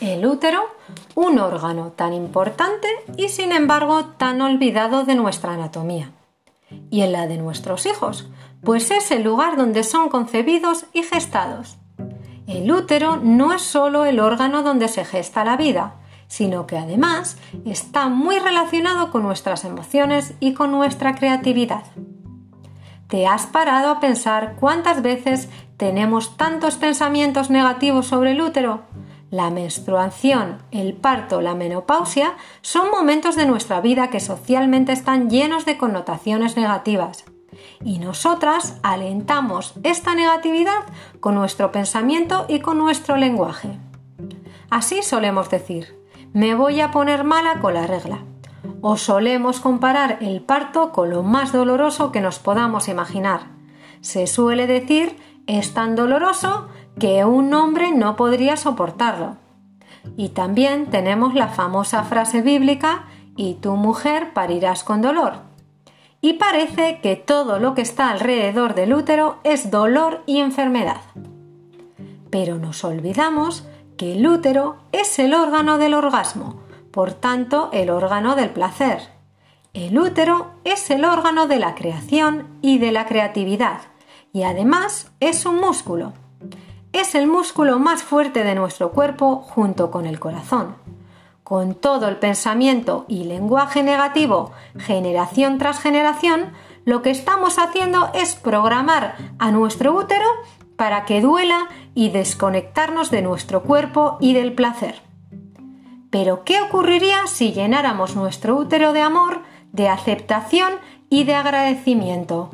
El útero, un órgano tan importante y sin embargo tan olvidado de nuestra anatomía. Y en la de nuestros hijos, pues es el lugar donde son concebidos y gestados. El útero no es solo el órgano donde se gesta la vida, sino que además está muy relacionado con nuestras emociones y con nuestra creatividad. ¿Te has parado a pensar cuántas veces tenemos tantos pensamientos negativos sobre el útero? La menstruación, el parto, la menopausia son momentos de nuestra vida que socialmente están llenos de connotaciones negativas. Y nosotras alentamos esta negatividad con nuestro pensamiento y con nuestro lenguaje. Así solemos decir, me voy a poner mala con la regla. O solemos comparar el parto con lo más doloroso que nos podamos imaginar. Se suele decir es tan doloroso que un hombre no podría soportarlo. Y también tenemos la famosa frase bíblica y tu mujer parirás con dolor. Y parece que todo lo que está alrededor del útero es dolor y enfermedad. Pero nos olvidamos que el útero es el órgano del orgasmo, por tanto el órgano del placer. El útero es el órgano de la creación y de la creatividad, y además es un músculo. Es el músculo más fuerte de nuestro cuerpo junto con el corazón. Con todo el pensamiento y lenguaje negativo, generación tras generación, lo que estamos haciendo es programar a nuestro útero para que duela y desconectarnos de nuestro cuerpo y del placer. Pero ¿qué ocurriría si llenáramos nuestro útero de amor, de aceptación y de agradecimiento?